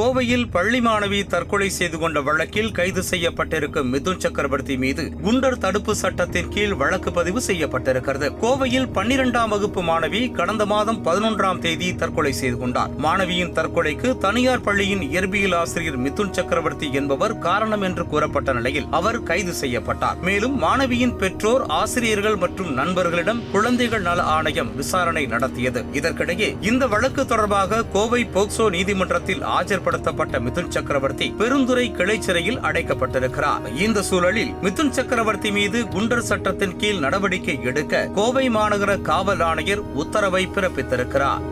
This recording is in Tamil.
கோவையில் பள்ளி மாணவி தற்கொலை செய்து கொண்ட வழக்கில் கைது செய்யப்பட்டிருக்கும் மிதுன் சக்கரவர்த்தி மீது குண்டர் தடுப்பு சட்டத்தின் கீழ் வழக்கு பதிவு செய்யப்பட்டிருக்கிறது. கோவையில் பன்னிரெண்டாம் வகுப்பு மாணவி கடந்த மாதம் பதினொன்றாம் தேதி தற்கொலை செய்து கொண்டார். மாணவியின் தற்கொலைக்கு தனியார் பள்ளியின் இயற்பியல் ஆசிரியர் மிதுன் சக்கரவர்த்தி என்பவர் காரணம் என்று கூறப்பட்ட நிலையில் அவர் கைது செய்யப்பட்டார். மேலும் மாணவியின் பெற்றோர் ஆசிரியர்கள் மற்றும் நண்பர்களிடம் குழந்தைகள் நல ஆணையம் விசாரணை நடத்தியது. இதற்கிடையே இந்த வழக்கு தொடர்பாக கோவை போக்சோ நீதிமன்றத்தில் கைப்படுத்தப்பட்ட மிதுன் சக்கரவர்த்தி பெருந்துறை கிளை சிறையில் அடைக்கப்பட்டிருக்கிறார் இந்த சூழலில் மிதுன் சக்கரவர்த்தி மீது குண்டர் சட்டத்தின் கீழ் நடவடிக்கை எடுக்க கோவை மாநகர காவல் ஆணையர் உத்தரவை பிறப்பித்திருக்கிறார்